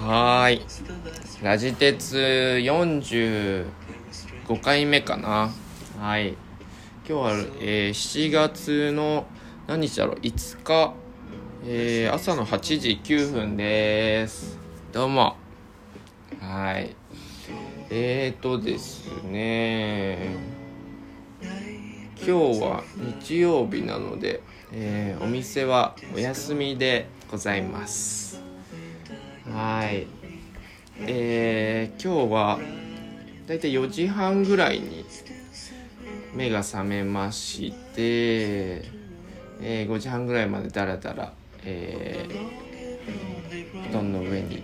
はい。ラジ鉄45回目かな。はい。今日は、えー7月の何日だろう ?5 日、えー朝の8時9分です。どうも。はい。えーとですね。今日は日曜日なので、えーお店はお休みでございます。はい。えー今日はだいたい4時半ぐらいに目が覚めまして、えー5時半ぐらいまでだらだら、えー布団の上に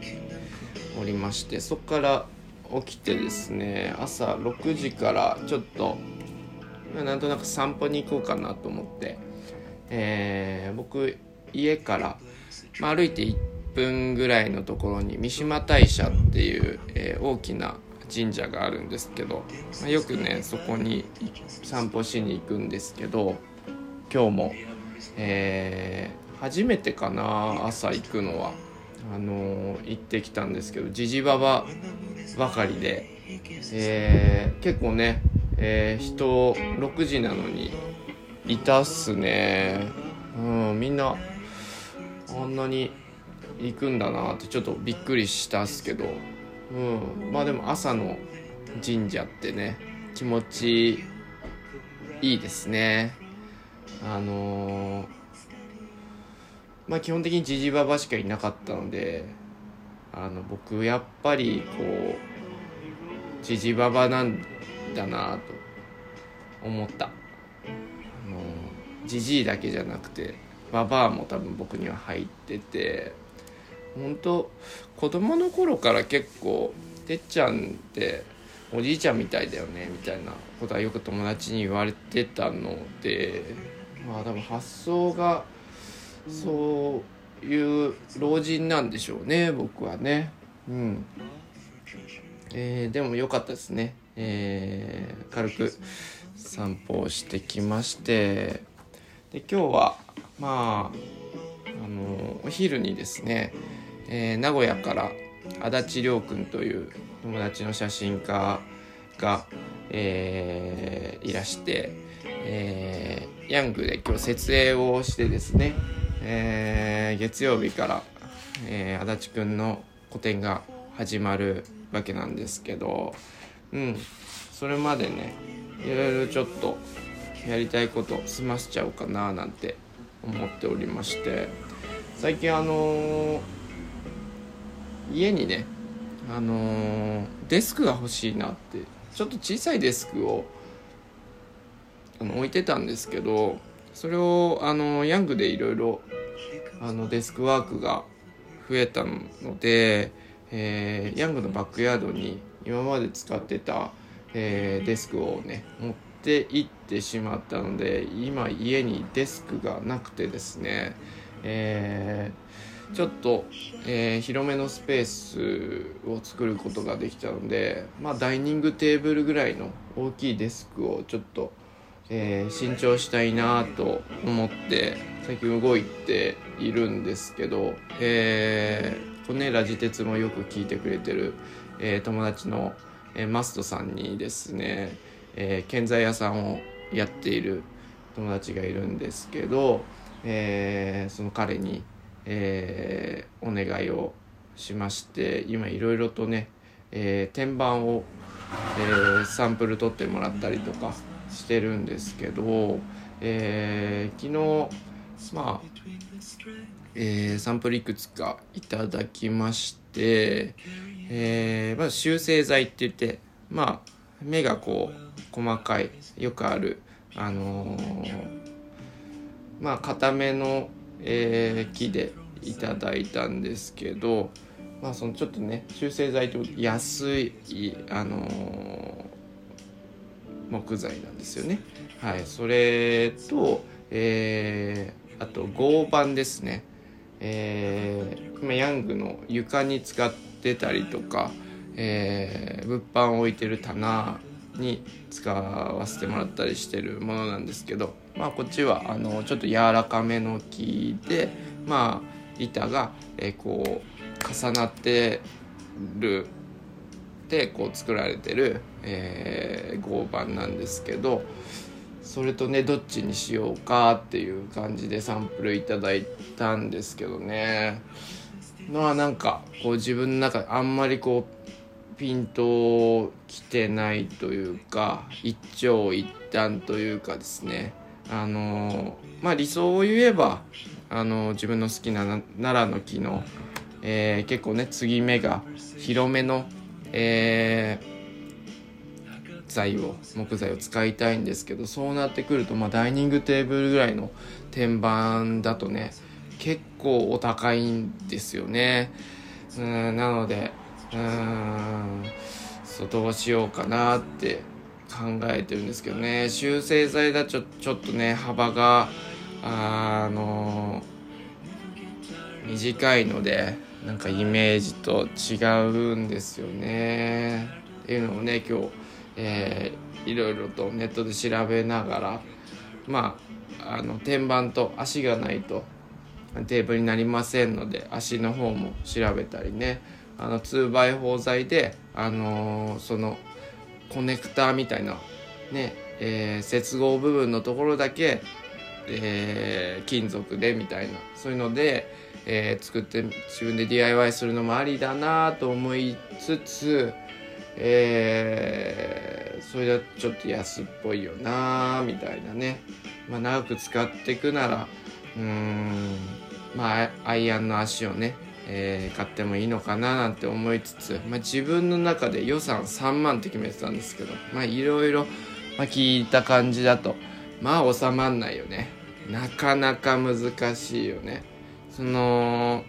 おりましてそこから起きてですね朝6時からちょっとなんとなく散歩に行こうかなと思って、えー僕家から、まあ、歩いて1分ぐらいのところに三島大社っていう、えー大きな神社があるんですけど、まあよくねそこに散歩しに行くんですけど今日も、えー初めてかな朝行くのは。あのー行ってきたんですけどじじばばばかりで、えー結構ね、えー人6時なのにいたっすね。うんみんなあんなに行くんだなってちょっとびっくりしたっすけど。うん。まあでも朝の神社ってね気持ちいいですね。あのーまあ基本的にジジババしかいなかったのであの僕やっぱりこうジジババなんだなと思った。あのジジイだけじゃなくてババアも多分僕には入ってて。本当子供の頃から結構てっちゃんっておじいちゃんみたいだよねみたいなことはよく友達に言われてたのでまあ多分発想がそういう老人なんでしょうね僕はね。うん。えーでも良かったですね。えー軽く散歩をしてきまして。で今日はまああのお昼にですね、えー名古屋から足立亮君という友達の写真家が、えーいらして、えーヤングで今日設営をしてですね、えー月曜日から、えー足立くんの個展が始まるわけなんですけどうんそれまでねいろいろちょっとやりたいこと済ませちゃおうかななんて思っておりまして最近あのー家にねあのーデスクが欲しいなってちょっと小さいデスクをあの置いてたんですけどそれをあのヤングでいろいろあのデスクワークが増えたので、えーヤングのバックヤードに今まで使ってた、えーデスクをね持って行ってしまったので今家にデスクがなくてですね、えーちょっと、えー広めのスペースを作ることができたので、まあ、ダイニングテーブルぐらいの大きいデスクをちょっと、えー新調したいなと思って最近動いているんですけど、えーこのねラジ鉄もよく聞いてくれてる、えー友達の、えーマストさんにですね、えー建材屋さんをやっている友達がいるんですけど、えーその彼に、えーお願いをしまして今いろいろとね、えー天板を、えーサンプル取ってもらったりとかしてるんですけど、えー昨日まあ、えーサンプルいくつかいただきまして、えーまず修正剤って言ってまあ目がこう細かいよくあるあのーまあ固めの、えー木でいただいたんですけどまあそのちょっとね修正剤と安いあのー木材なんですよね。はいそれとえーあと合板ですね。えーヤングの床に使ってたりとか、えー物販を置いてる棚に使わせてもらったりしてるものなんですけどまあこっちはあのちょっと柔らかめの木でまあ板が、えーこう重なってる。でこう作られてる、えー、合板なんですけどそれとねどっちにしようかっていう感じでサンプルいただいたんですけどね。まあなんかこう自分の中であんまりこうピンときてないというか一長一短というかですね。あのまあ理想を言えばあの自分の好きな奈良の木の、えー、結構ね継ぎ目が広めの、えー、材を木材を使いたいんですけどそうなってくると、まあ、ダイニングテーブルぐらいの天板だとね結構お高いんですよね。うんなのでうんそうどうしようかなって考えてるんですけどね修正剤だとちょっとね幅があの短いのでなんかイメージと違うんですよね。っていうのをね今日、えー、いろいろとネットで調べながらまああの天板と足がないとテーブルになりませんので足の方も調べたりね。あの 2x4 材で、あのー、そのコネクターみたいなね、えー、接合部分のところだけ、えー、金属でみたいな。そういうので、えー、作って自分で DIY するのもありだなと思いつつ、えー、それだとちょっと安っぽいよなみたいなね、まあ、長く使っていくならうんまあアイアンの足をねえー、買ってもいいのかななんて思いつつ、まあ、自分の中で予算3万って決めてたんですけどまあいろいろ、まあ、聞いた感じだとまあ収まんないよねなかなか難しいよね。その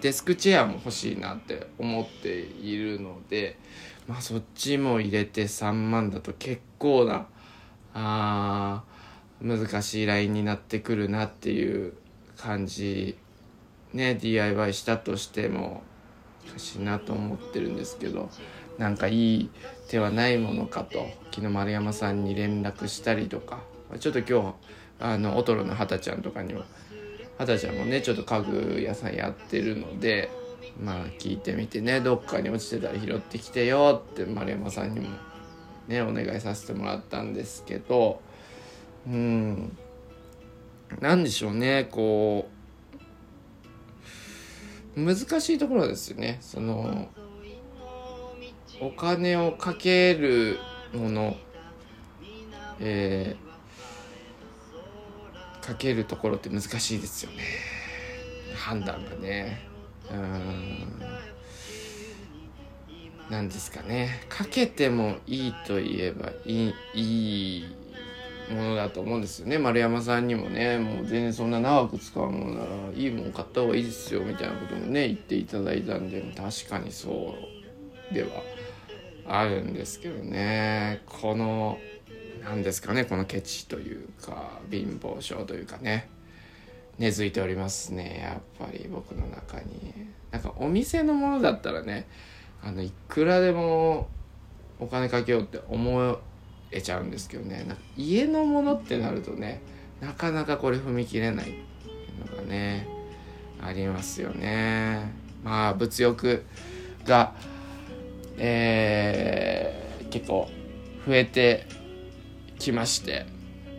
デスクチェアも欲しいなって思っているのでまあそっちも入れて3万だと結構なあ難しいラインになってくるなっていう感じね DIY したとしてもおかしいなと思ってるんですけどなんかいい手はないものかと昨日丸山さんに連絡したりとかちょっと今日あのオトロのはたちゃんとかにも。はたちゃんもねちょっと家具屋さんやってるのでまあ聞いてみてねどっかに落ちてたら拾ってきてよって丸山さんにもねお願いさせてもらったんですけどうん。何でしょうねこう難しいところですよね。そのお金をかけるものえー、かけるところって難しいですよね。判断がね。うん。なんですかね。かけてもいいと言えばいいいいものだと思うんですよね。丸山さんにもねもう全然そんな長く使うものならいいもの買った方がいいですよみたいなこともね言っていただいたんで確かにそうではあるんですけどね。この何ですかねこのケチというか貧乏症というかね。根付いておりますねやっぱり僕の中に。なんかお店のものだったらねあのいくらでもお金かけようって思得ちゃうんですけどね。家のものってなるとねなかなかこれ踏み切れないっていうのがねありますよね。まあ物欲がえー、結構増えてきまして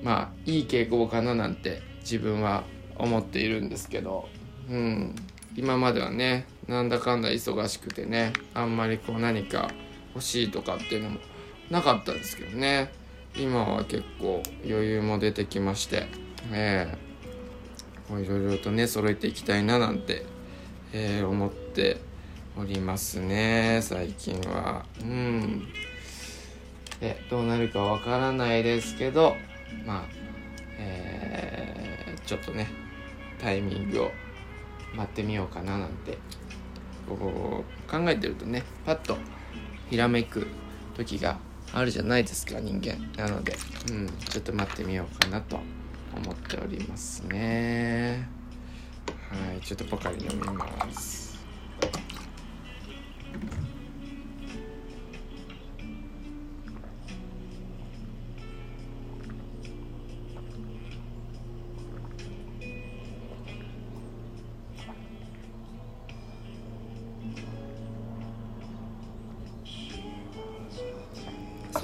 まあいい傾向かななんて自分は思っているんですけどうん。今まではねなんだかんだ忙しくてねあんまりこう何か欲しいとかっていうのもなかったんですけどね。今は結構余裕も出てきましてえー、いろいろとね揃えていきたいななんて、えー、思っておりますね最近は。うん。でどうなるかわからないですけどまあえー、ちょっとねタイミングを待ってみようかななんてこう考えてるとねパッとひらめく時があるじゃないですか人間。なので、うん、ちょっと待ってみようかなと思っておりますね。はいちょっとポカリ飲みます。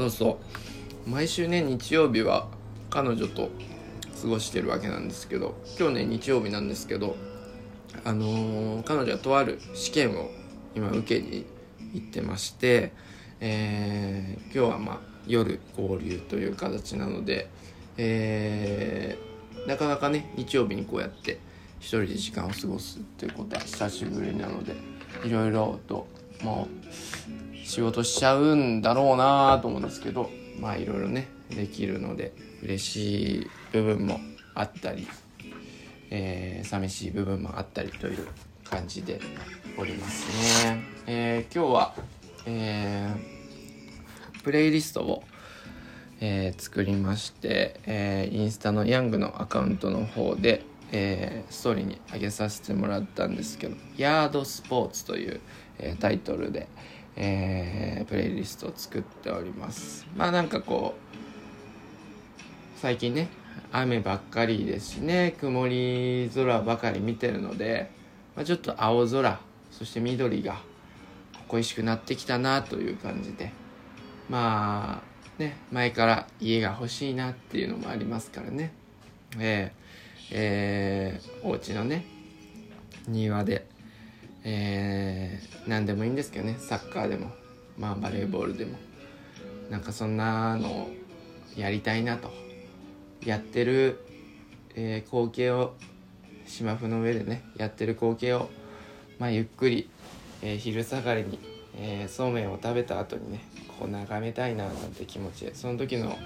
そうそう。毎週ね日曜日は彼女と過ごしてるわけなんですけど今日ね日曜日なんですけどあのー、彼女はとある試験を今受けに行ってまして、えー、今日はまあ夜合流という形なので、えー、なかなかね日曜日にこうやって一人で時間を過ごすっていうことは久しぶりなのでいろいろともう仕事しちゃうんだろうなと思うんですけどまあいろいろねできるので嬉しい部分もあったり、えー、寂しい部分もあったりという感じでおりますね。えー、今日は、えー、プレイリストを、えー、作りまして、えー、インスタのヤングのアカウントの方で、えー、ストーリーに上げさせてもらったんですけど「ヤードスポーツ」という、えー、タイトルで、えー、プレイリストを作っております。まあなんかこう最近ね雨ばっかりですしね曇り空ばかり見てるので、まあ、ちょっと青空そして緑が恋しくなってきたなという感じでまあね前から家が欲しいなっていうのもありますからね。えー、えー、お家のね庭でえー、何でもいいんですけどね。サッカーでもまあバレーボールでも。なんかそんなのをやりたいなと。やってる、えー、光景を芝生の上でねやってる光景を、まあ、ゆっくり、えー、昼下がりに、えー、そうめんを食べた後にねこう眺めたいななんて気持ちで。その時の、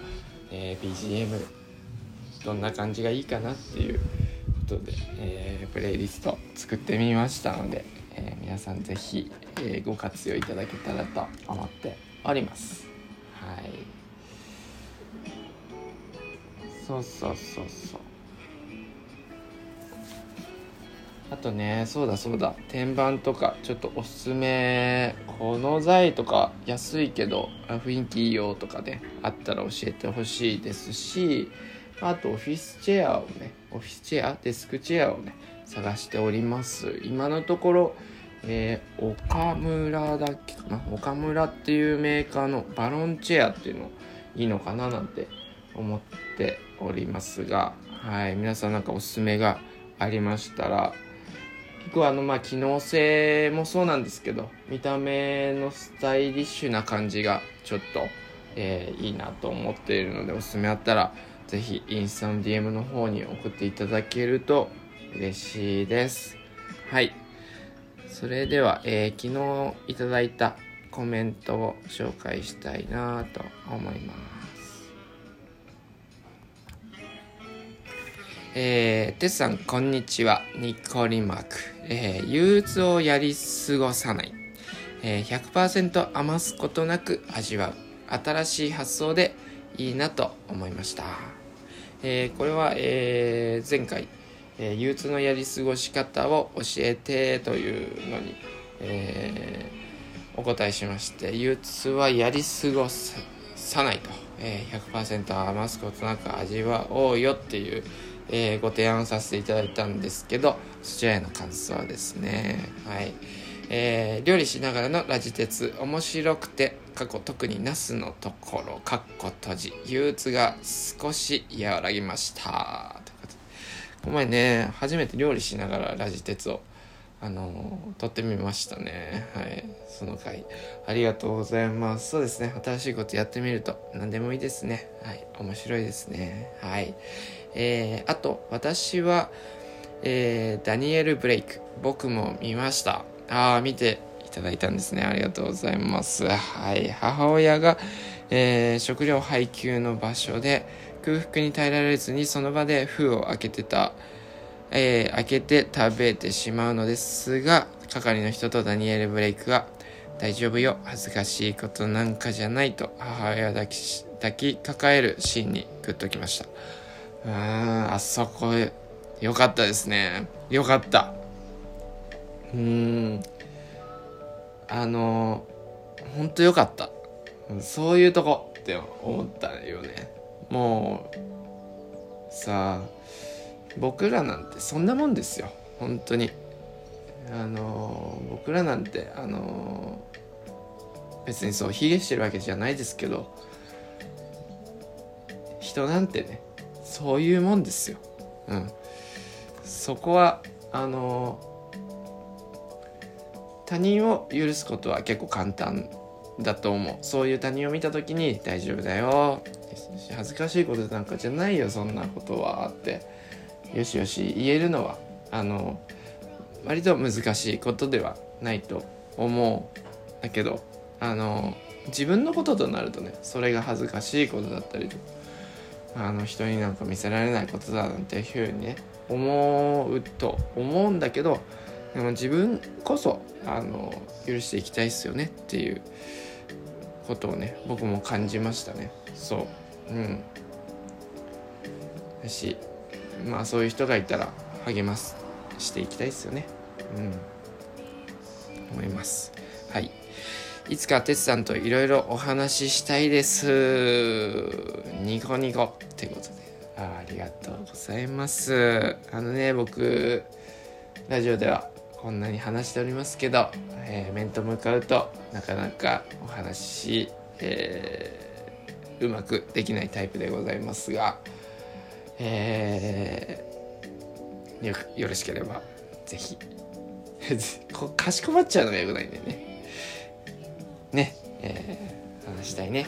え、BGM どんな感じがいいかなっていうことで、え、プレイリスト作ってみましたので、えー、皆さん是非、えー、ご活用いただけたらと思っております。はい。そうそうそうそう。あとねそうだそうだ。天板とかちょっとおすすめ。この材とか安いけど雰囲気いいよとかねあったら教えてほしいですしあとオフィスチェアをねオフィスチェアデスクチェアをね探しております。今のところえー、岡村だっけかな？岡村っていうメーカーのバロンチェアっていうのいいのかななんて思っておりますが、はい、皆さんなんかおすすめがありましたら結構あのまあ機能性もそうなんですけど見た目のスタイリッシュな感じがちょっと、えー、いいなと思っているのでおすすめあったら是非インスタの DM の方に送っていただけると嬉しいですはいそれでは、えー、昨日いただいたコメントを紹介したいなと思いますえー、テスさん、こんにちは。ニコリマーク。えー、憂鬱をやり過ごさない。えー、100%余すことなく味わう。新しい発想でいいなと思いました。えー、これは、えー、前回、えー、憂鬱のやり過ごし方を教えてというのに、えー、お答えしまして、憂鬱はやり過ごさないと。えー、100%余すことなく味わおうよっていう、えー、ご提案をさせていただいたんですけど、そちらへの感想ですね。はい。えー、料理しながらのラジ鉄、面白くて、過去特にナスのところ、かっこ閉じ、憂鬱が少し和らぎました。こ、の前ね、初めて料理しながらラジ鉄を、あの、撮ってみましたね。はい。その回。ありがとうございます。そうですね。新しいことやってみると何でもいいですね。はい。面白いですね。はい。えー、あと、私は、えー、ダニエル・ブレイク。僕も見ました。ああ、見ていただいたんですね。ありがとうございます。はい。母親が、えー、食料配給の場所で空腹に耐えられずにその場で封を開けてた、えー、開けて食べてしまうのですが、係の人とダニエル・ブレイクが、大丈夫よ、恥ずかしいことなんかじゃないと母親抱き抱きかかえるシーンにグッときました。うん、あそこ、よかったですね。よかった。うん。あの、ほんとよかった。そういうとこって思ったよね。もう、さあ、僕らなんてそんなもんですよ。本当に。あの、僕らなんて、あの、別にそう、卑下してるわけじゃないですけど、人なんてねそういうもんですようんそこはあの他人を許すことは結構簡単だと思うそういう他人を見た時に大丈夫だよ恥ずかしいことなんかじゃないよそんなことはってよしよし言えるのはあの割と難しいことではないと思うだけどあの自分のこととなるとねそれが恥ずかしいことだったりとあの人になんか見せられないことだなんていうふうにね思うと思うんだけどでも自分こそあの許していきたいっすよねっていうことをね僕も感じましたね。そう。うん。だしまあそういう人がいたら励ますしていきたいっすよね。うん。思います。はい。いつかてつさんといろいろお話ししたいです。ニコニコってことで。あありがとうございます。あのね僕ラジオではこんなに話しておりますけど、えー、面と向かうとなかなかお話し、えー、うまくできないタイプでございますが、えー、よろしければぜひ かしこまっちゃうのがよくないんだよね。ね、えー、話したいね。は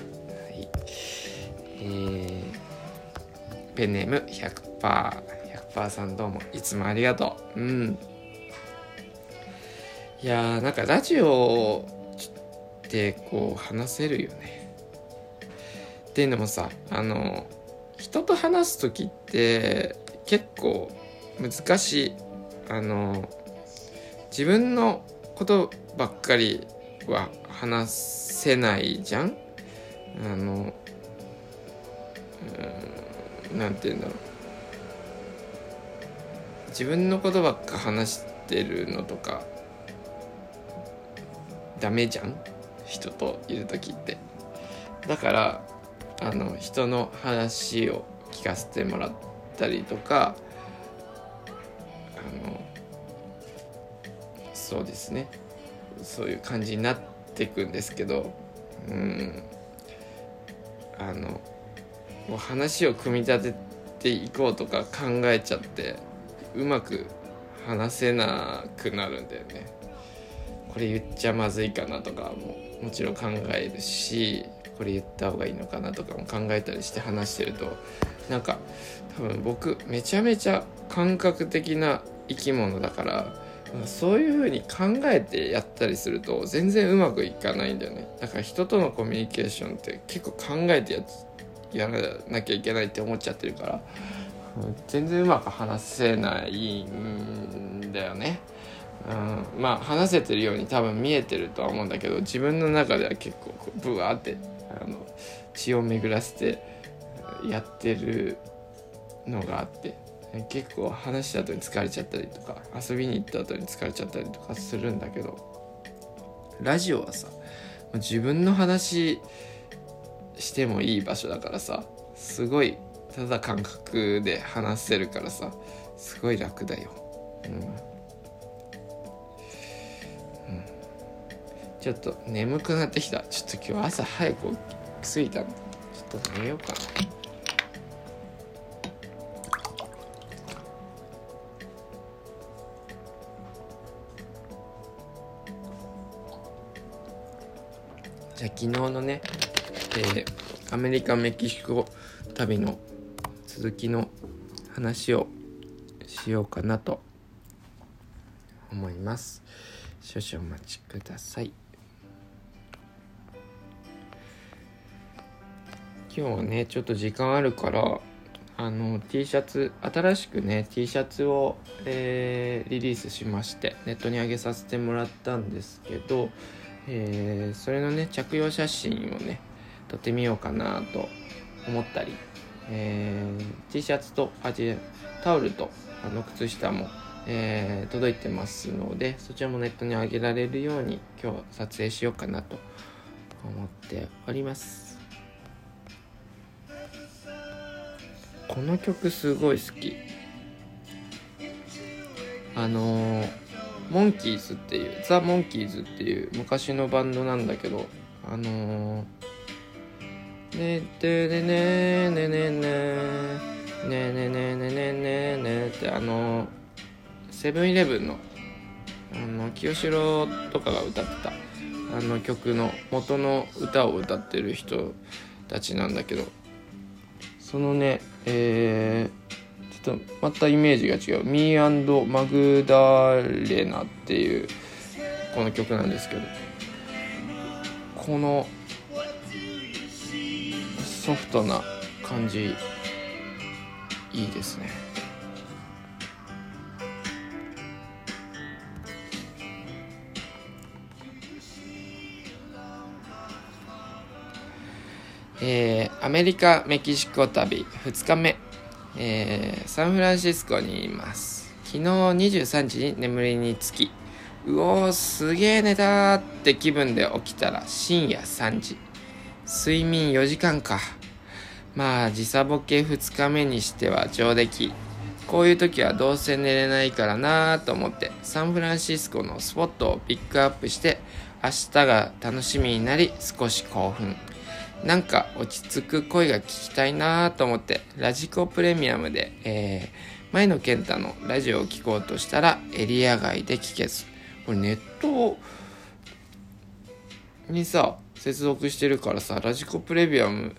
い。えー、ペンネーム 100%100% 100%さんどうもいつもありがとう。うん。いやーなんかラジオってこう話せるよね。っていうのもさあの人と話す時って結構難しい。あの自分のことばっかりは話せないじゃん。あのうんなんて言うんだろう。自分のことばっか話してるのとかダメじゃん？人といる時って。だからあの人の話を聞かせてもらったりとかあのそうですねそういう感じになっていくんですけどうんあのもう話を組み立てていこうとか考えちゃってうまく話せなくなるんだよね。これ言っちゃまずいかなとかももちろん考えるしこれ言った方がいいのかなとかも考えたりして話してるとなんか多分僕めちゃめちゃ感覚的な生き物だからそういう風に考えてやったりすると全然うまくいかないんだよねだから人とのコミュニケーションって結構考えてややらなきゃいけないって思っちゃってるから全然うまく話せないんだよね。うん、まあ話せてるように多分見えてるとは思うんだけど自分の中では結構こうブワーってあの血を巡らせてやってるのがあって結構話した後に疲れちゃったりとか遊びに行った後に疲れちゃったりとかするんだけどラジオはさ自分の話してもいい場所だからさすごいただ感覚で話せるからさすごい楽だよ。うんちょっと眠くなってきた。ちょっと今日朝早く着いたんでちょっと寝ようかな。じゃあ昨日のね、えー、アメリカメキシコ旅の続きの話をしようかなと思います。少々お待ちください。今日はねちょっと時間あるからあの T シャツ新しくね T シャツを、えー、リリースしましてネットに上げさせてもらったんですけど、えー、それのね着用写真をね撮ってみようかなと思ったり、えー、T シャツとあタオルとあの靴下も、えー、届いてますのでそちらもネットに上げられるように今日撮影しようかなと思っております。この曲すごい好き。あの、モンキーズっていうザ・モンキーズっていう昔のバンドなんだけどあのー、ねてねねねねねねねねねねねねってあのセブンイレブンのあの清志郎とかが歌ってたあの曲の元の歌を歌ってる人たちなんだけどそのねえー、ちょっとまたイメージが違う「Me& マグダレナ」っていうこの曲なんですけどこのソフトな感じいいですね。えー、アメリカメキシコ旅2日目、えー、サンフランシスコにいます。昨日23時に眠りにつきうおーすげえ寝たって気分で起きたら深夜3時。睡眠4時間か。まあ時差ボケ2日目にしては上出来。こういう時はどうせ寝れないからなーと思ってサンフランシスコのスポットをピックアップして明日が楽しみになり少し興奮。なんか落ち着く声が聞きたいなと思ってラジコプレミアムで、えー、前野健太のラジオを聴こうとしたらエリア外で聞けず。これネットにさ接続してるからさラジコプレミアム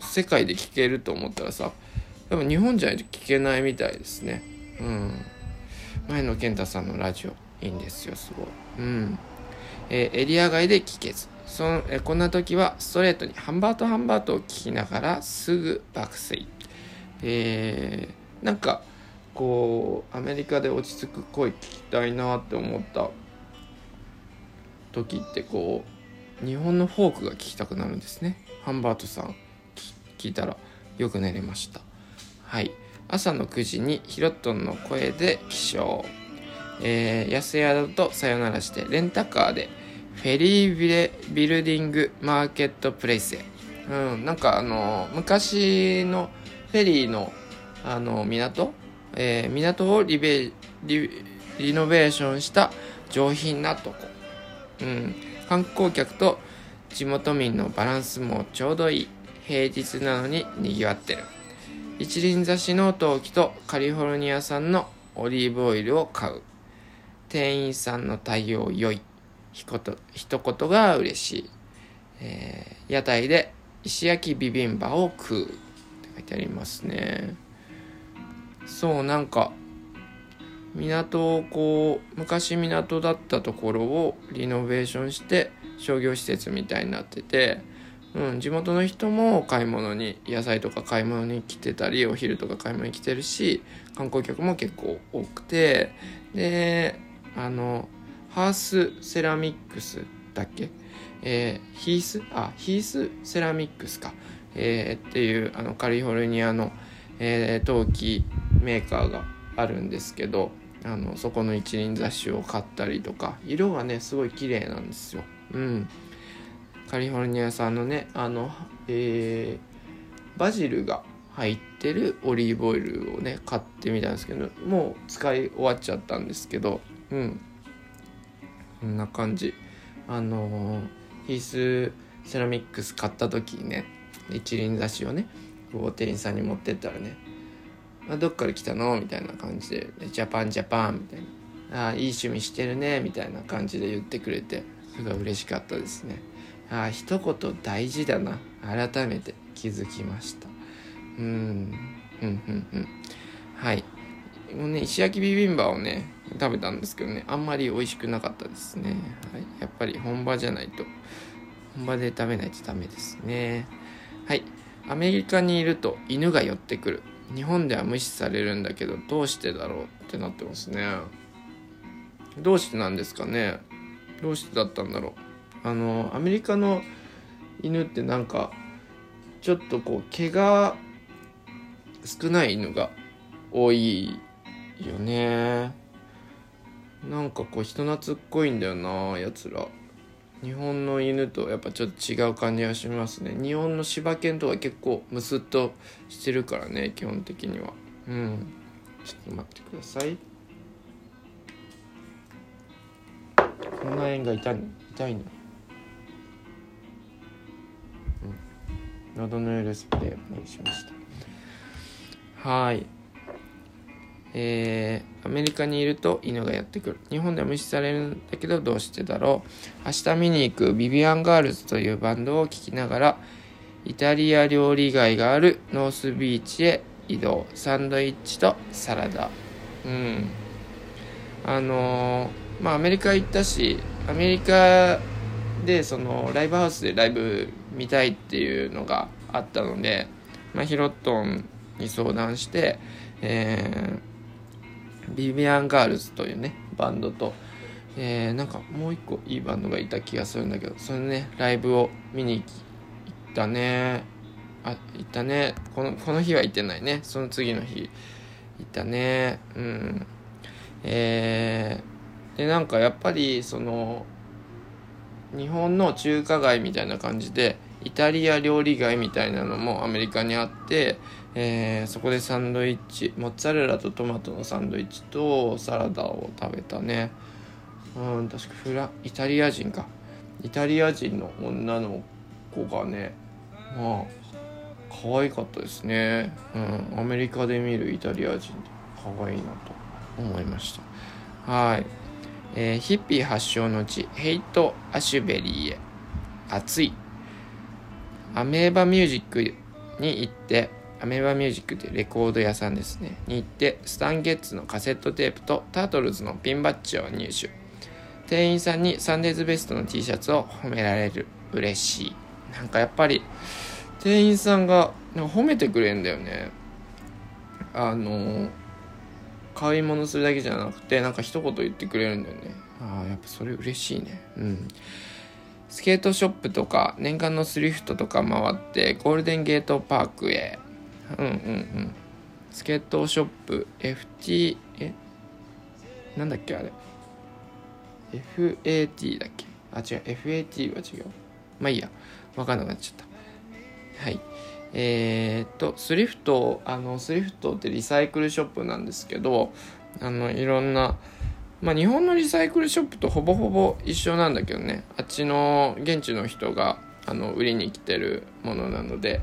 世界で聞けると思ったらさでも日本じゃないと聞けないみたいですね。うん。前野健太さんのラジオいいんですよすごい。うん。えー、エリア外で聞けず。そのえこんな時はストレートにハンバートハンバートを聞きながらすぐ爆睡。えー、なんかこうアメリカで落ち着く声聞きたいなって思った時ってこう日本のフォークが聞きたくなるんですね。ハンバートさん聞いたらよく寝れました。はい。朝の9時にヒロットンの声で起床。えー、安宿とさよならしてレンタカーでフェリービレビルディングマーケットプレイスへ。うん、なんかあの、昔のフェリーのあの港、えー、港をリベリリノベーションした上品なとこ。うん、観光客と地元民のバランスもちょうどいい。平日なのに賑わってる。一輪挿しの陶器とカリフォルニア産のオリーブオイルを買う。店員さんの対応良い。ひこと一言が嬉しい、えー、屋台で石焼きビビンバを食うって書いてありますね。そうなんか港をこう昔港だったところをリノベーションして商業施設みたいになってて、うん、地元の人も買い物に野菜とか買い物に来てたりお昼とか買い物に来てるし観光客も結構多くてであのハースセラミックスだっけ？えー、ヒース？あヒースセラミックスか、えー、っていうあのカリフォルニアの、えー、陶器メーカーがあるんですけどあのそこの一輪雑誌を買ったりとか。色がねすごい綺麗なんですよ。うん。カリフォルニア産のねあのえー、バジルが入ってるオリーブオイルをね買ってみたんですけどもう使い終わっちゃったんですけどうん。こんな感じ。あのヒースセラミックス買った時にね一輪挿しをねこう店員さんに持ってったらね「あどっから来たの?」みたいな感じで「ジャパンジャパン」みたいな「あいい趣味してるね」みたいな感じで言ってくれてすごい嬉しかったですね。あ一言大事だな。改めて気づきました。うんうんうんうん。はい。もうね石焼きビビンバをね食べたんですけどねあんまり美味しくなかったですね、はい、やっぱり本場じゃないと本場で食べないとダメですね。はい。アメリカにいると犬が寄ってくる。日本では無視されるんだけどどうしてだろうってなってますね。どうしてなんですかね。どうしてだったんだろう。あのアメリカの犬ってなんかちょっとこう毛が少ない犬が多いよね。なんかこう人懐っこいんだよなやつら。日本の犬とやっぱちょっと違う感じがしますね。日本の柴犬とか結構ムスッとしてるからね基本的には。うん。ちょっと待ってください。こんな縁が痛い痛いの、うん、喉のるスプレーをしました。はい。えー、アメリカにいると犬がやってくる。日本では無視されるんだけどどうしてだろう。明日見に行くビビアンガールズというバンドを聴きながらイタリア料理街があるノースビーチへ移動。サンドイッチとサラダ。うん。あのー、まあアメリカ行ったしアメリカでそのライブハウスでライブ見たいっていうのがあったので、まあ、ヒロットンに相談して、えー、ビビアンガールズというねバンドと、えー、なんかもう一個いいバンドがいた気がするんだけどそのねライブを見に行ったね。あ行ったね。このこの日は行ってないね。その次の日行ったね。うん。えー、でなんかやっぱりその日本の中華街みたいな感じでイタリア料理街みたいなのもアメリカにあって、えー、そこでサンドイッチモッツァレラとトマトのサンドイッチとサラダを食べたね。うん確かフライタリア人か。イタリア人の女の子がねまあ可愛かったですね。うんアメリカで見るイタリア人で可愛いなと思いました。はい。えー、ヒッピー発祥の地ヘイト・アシュベリーへ。熱い。アメーバミュージックに行ってアメーバミュージックってレコード屋さんですね。に行ってスタンゲッツのカセットテープとタートルズのピンバッジを入手。店員さんにサンデーズベストの T シャツを褒められる。嬉しい。なんかやっぱり店員さんが褒めてくれんだよね。あの買い物するだけじゃなくてなんか一言言ってくれるんだよね。ああやっぱそれ嬉しいね。うん。スケートショップとか年間のスリフトとか回ってゴールデンゲートパークへうんうんうん。スケートショップ FT え？なんだっけあれ？FAT だっけ？あ違う。FAT は違う。まあいいや。分かんなくなっちゃった。はい。えー、っとスリフトあのスリフトってリサイクルショップなんですけどあのいろんなまあ日本のリサイクルショップとほぼほぼ一緒なんだけどね。あっちの現地の人があの売りに来てるものなので。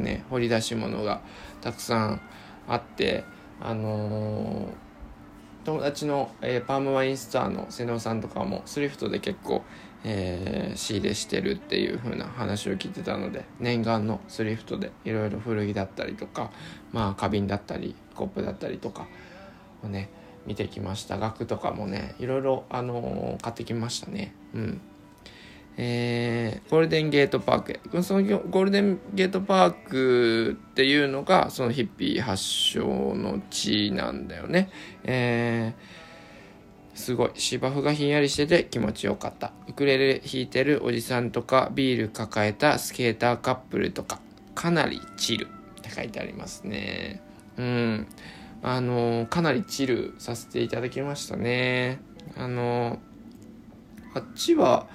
ね掘り出し物がたくさんあってあのー、友達の、えー、パームワインスターの瀬野さんとかもスリフトで結構えー、仕入れしてるっていう風な話を聞いてたので念願のスリフトでいろいろ古着だったりとかまあ花瓶だったりコップだったりとかをね見てきました。額とかもねいろいろ、あの、買ってきましたね。うん。えー、ゴールデンゲートパーク。そのゴールデンゲートパークっていうのがそのヒッピー発祥の地なんだよね。えーすごい。芝生がひんやりしてて気持ちよかった。ウクレレ弾いてるおじさんとかビール抱えたスケーターカップルとか。かなりチルって書いてありますね。うん。あのかなりチルさせていただきましたね。あのあっちは、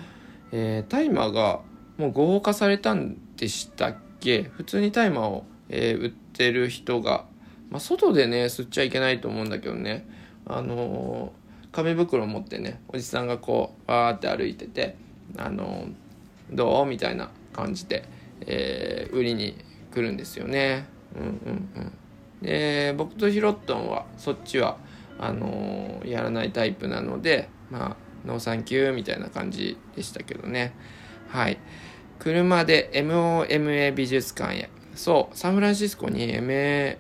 えー、タイマーがもう合法化されたんでしたっけ？普通にタイマーを、えー、売ってる人が、まあ、外でね吸っちゃいけないと思うんだけどね。あのー紙袋を持ってねおじさんがこうわーって歩いててあのどう？みたいな感じで、え、売りに来るんですよね。うんうんうん、で僕とヒロットンはそっちはあの、やらないタイプなのでまあノーサンキューみたいな感じでしたけどねはい車で MOMA 美術館へそうサンフランシスコに MA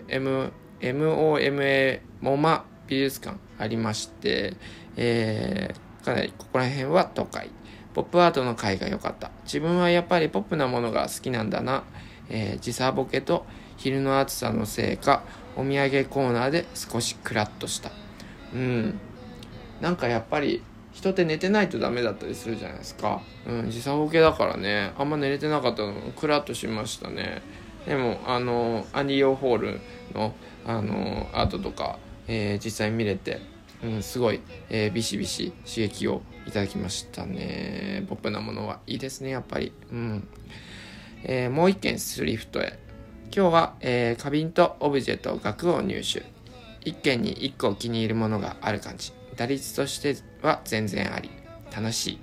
MOMA モマ美術館ありまして、えー、かなりここら辺は都会。ポップアートの会が良かった。自分はやっぱりポップなものが好きなんだな。えー、時差ボケと昼の暑さのせいか、お土産コーナーで少しクラッとした。うん。なんかやっぱり人って寝てないとダメだったりするじゃないですか。うん、時差ボケだからね、あんま寝れてなかったのクラッとしましたね。でも、あの、アンディ・オーホールの、あの、アートとか、えー、実際見れて、うん、すごい、えー、ビシビシ刺激をいただきましたね。ポップなものはいいですね、やっぱり。うん。えー、もう一件スリフトへ。今日は、えー、花瓶とオブジェと額を入手。一件に一個気に入るものがある感じ。打率としては全然あり。楽しい。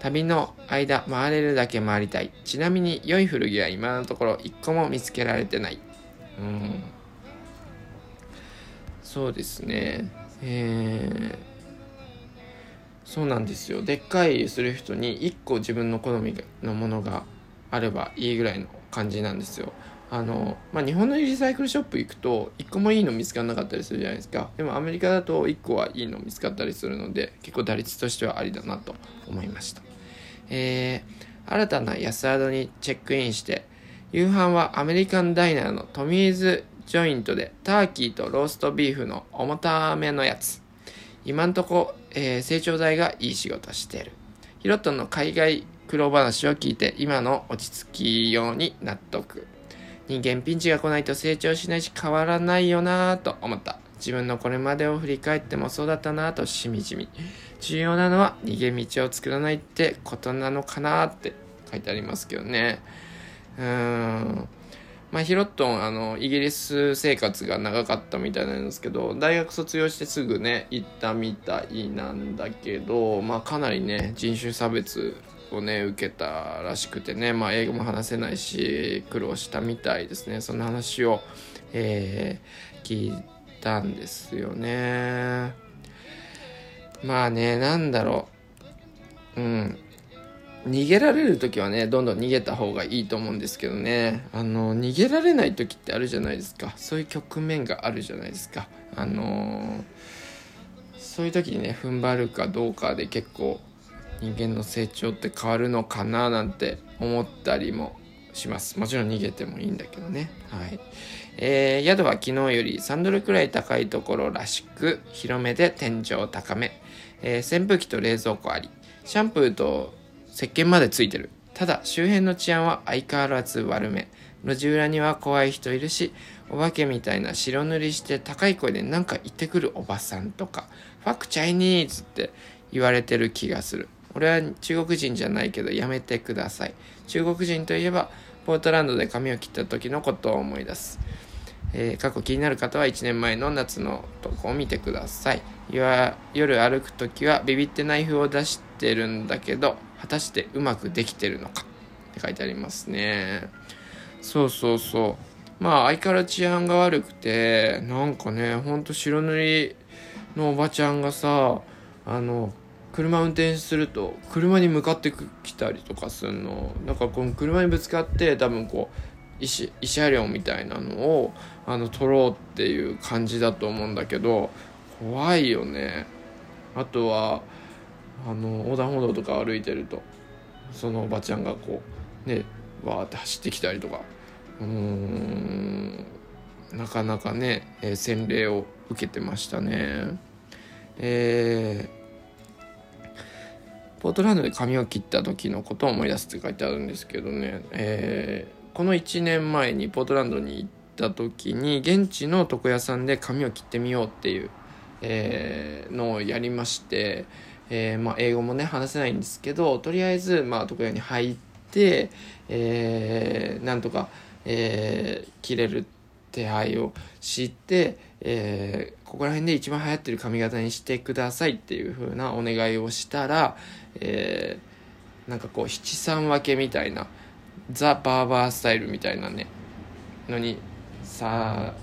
旅の間回れるだけ回りたい。ちなみに良い古着は今のところ一個も見つけられてない。うん。そうですね。えー、そうなんですよ。でっかいする人に1個自分の好みのものがあればいいぐらいの感じなんですよ。あの、まあ、日本のリサイクルショップ行くと1個もいいの見つからなかったりするじゃないですかでもアメリカだと1個はいいの見つかったりするので結構打率としてはありだなと思いましたえー、新たな安宿にチェックインして、夕飯はアメリカンダイナーのトミーズジョイントでターキーとローストビーフの重ためのやつ。今んとこ、えー、成長剤がいい仕事してる。ヒロットの海外苦労話を聞いて今の落ち着きように納得。人間ピンチが来ないと成長しないし変わらないよなぁと思った。自分のこれまでを振り返ってもそうだったなぁとしみじみ。重要なのは逃げ道を作らないってことなのかなって書いてありますけどね。うーん。まあ、ヒロットン、あの、イギリス生活が長かったみたいなんですけど、大学卒業してすぐね、行ったみたいなんだけど、まあ、かなりね、人種差別をね、受けたらしくてね、まあ、英語も話せないし、苦労したみたいですね。そんな話を、えー、聞いたんですよね。まあね、なんだろう。うん。逃げられる時はね、どんどん逃げた方がいいと思うんですけどね。あの、逃げられない時ってあるじゃないですか。そういう局面があるじゃないですか。あのそういう時にね、踏ん張るかどうかで結構人間の成長って変わるのかななんて思ったりもします。もちろん逃げてもいいんだけどね。はい。えー、宿は昨日より3ドルくらい高いところらしく、広めで天井高め。えー、扇風機と冷蔵庫あり、シャンプーと石鹸までついてる。ただ、周辺の治安は相変わらず悪め。路地裏には怖い人いるし、お化けみたいな白塗りして高い声でなんか言ってくるおばさんとか、ファクチャイニーズって言われてる気がする。俺は中国人じゃないけどやめてください。中国人といえば、ポートランドで髪を切った時のことを思い出す。えー、過去気になる方は1年前の夏の投稿を見てください。夜歩く時はビビってナイフを出してるんだけど、果たしてうまくできてるのかって書いてありますね。そうそうそう。まあ相変わらず治安が悪くて、なんかね、ほんと白塗りのおばちゃんがさ、あの、車運転すると車に向かってきたりとかするの。なんかこの車にぶつかって多分こう慰謝料みたいなのをあの取ろうっていう感じだと思うんだけど怖いよね。あとはあの横断歩道とか歩いてるとそのおばちゃんがこうねわーって走ってきたりとか。うんなかなかね、えー、洗礼を受けてましたね。えーポートランドで髪を切った時のことを思い出すって書いてあるんですけどね、えー、この1年前にポートランドに行った時に現地の床屋さんで髪を切ってみようっていう、えー、のをやりまして、えー、まあ、英語もね話せないんですけどとりあえず、まあ、床屋に入って、えー、なんとか、え切れる手配をして、えー、ここら辺で一番流行ってる髪型にしてくださいっていう風なお願いをしたら、えー、なんかこう七三分けみたいなザ・バーバースタイルみたいなねのにさ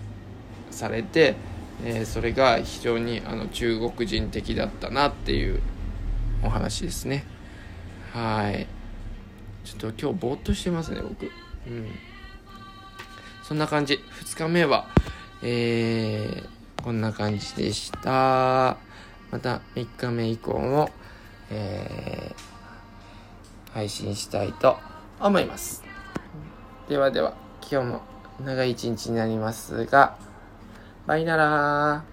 されて、えー、それが非常にあの中国人的だったなっていうお話ですね。はい。ちょっと今日ぼーっとしてますね僕。うん。そんな感じ。2日目はえー、こんな感じでした。また3日目以降もえー、配信したいと思います。ではでは、今日も長い一日になりますが、バイなら